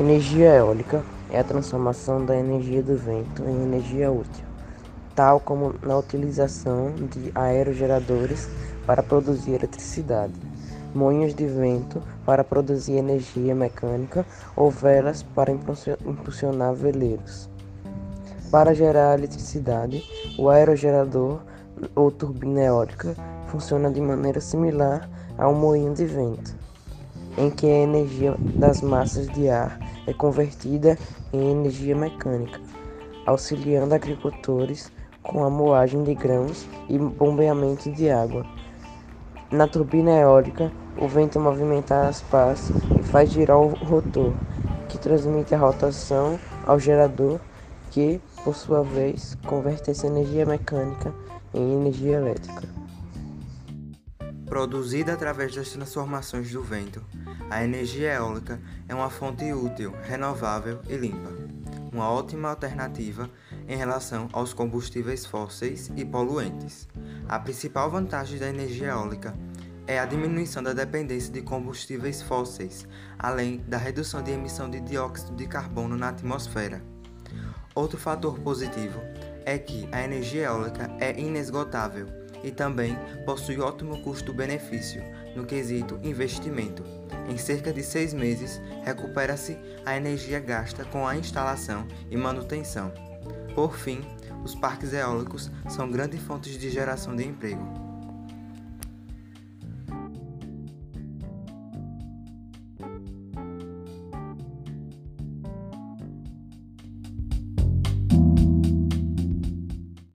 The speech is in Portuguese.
Energia eólica é a transformação da energia do vento em energia útil, tal como na utilização de aerogeradores para produzir eletricidade, moinhos de vento para produzir energia mecânica ou velas para impulsionar veleiros. Para gerar eletricidade, o aerogerador ou turbina eólica funciona de maneira similar a um moinho de vento, em que a energia das massas de ar é convertida em energia mecânica, auxiliando agricultores com a moagem de grãos e bombeamento de água. Na turbina eólica, o vento movimenta as pás e faz girar o rotor, que transmite a rotação ao gerador, que, por sua vez, converte essa energia mecânica em energia elétrica. Produzida através das transformações do vento, a energia eólica é uma fonte útil, renovável e limpa, uma ótima alternativa em relação aos combustíveis fósseis e poluentes. A principal vantagem da energia eólica é a diminuição da dependência de combustíveis fósseis, além da redução de emissão de dióxido de carbono na atmosfera. Outro fator positivo é que a energia eólica é inesgotável e também possui ótimo custo-benefício no quesito investimento. Em cerca de seis meses, recupera-se a energia gasta com a instalação e manutenção. Por fim, os parques eólicos são grandes fontes de geração de emprego.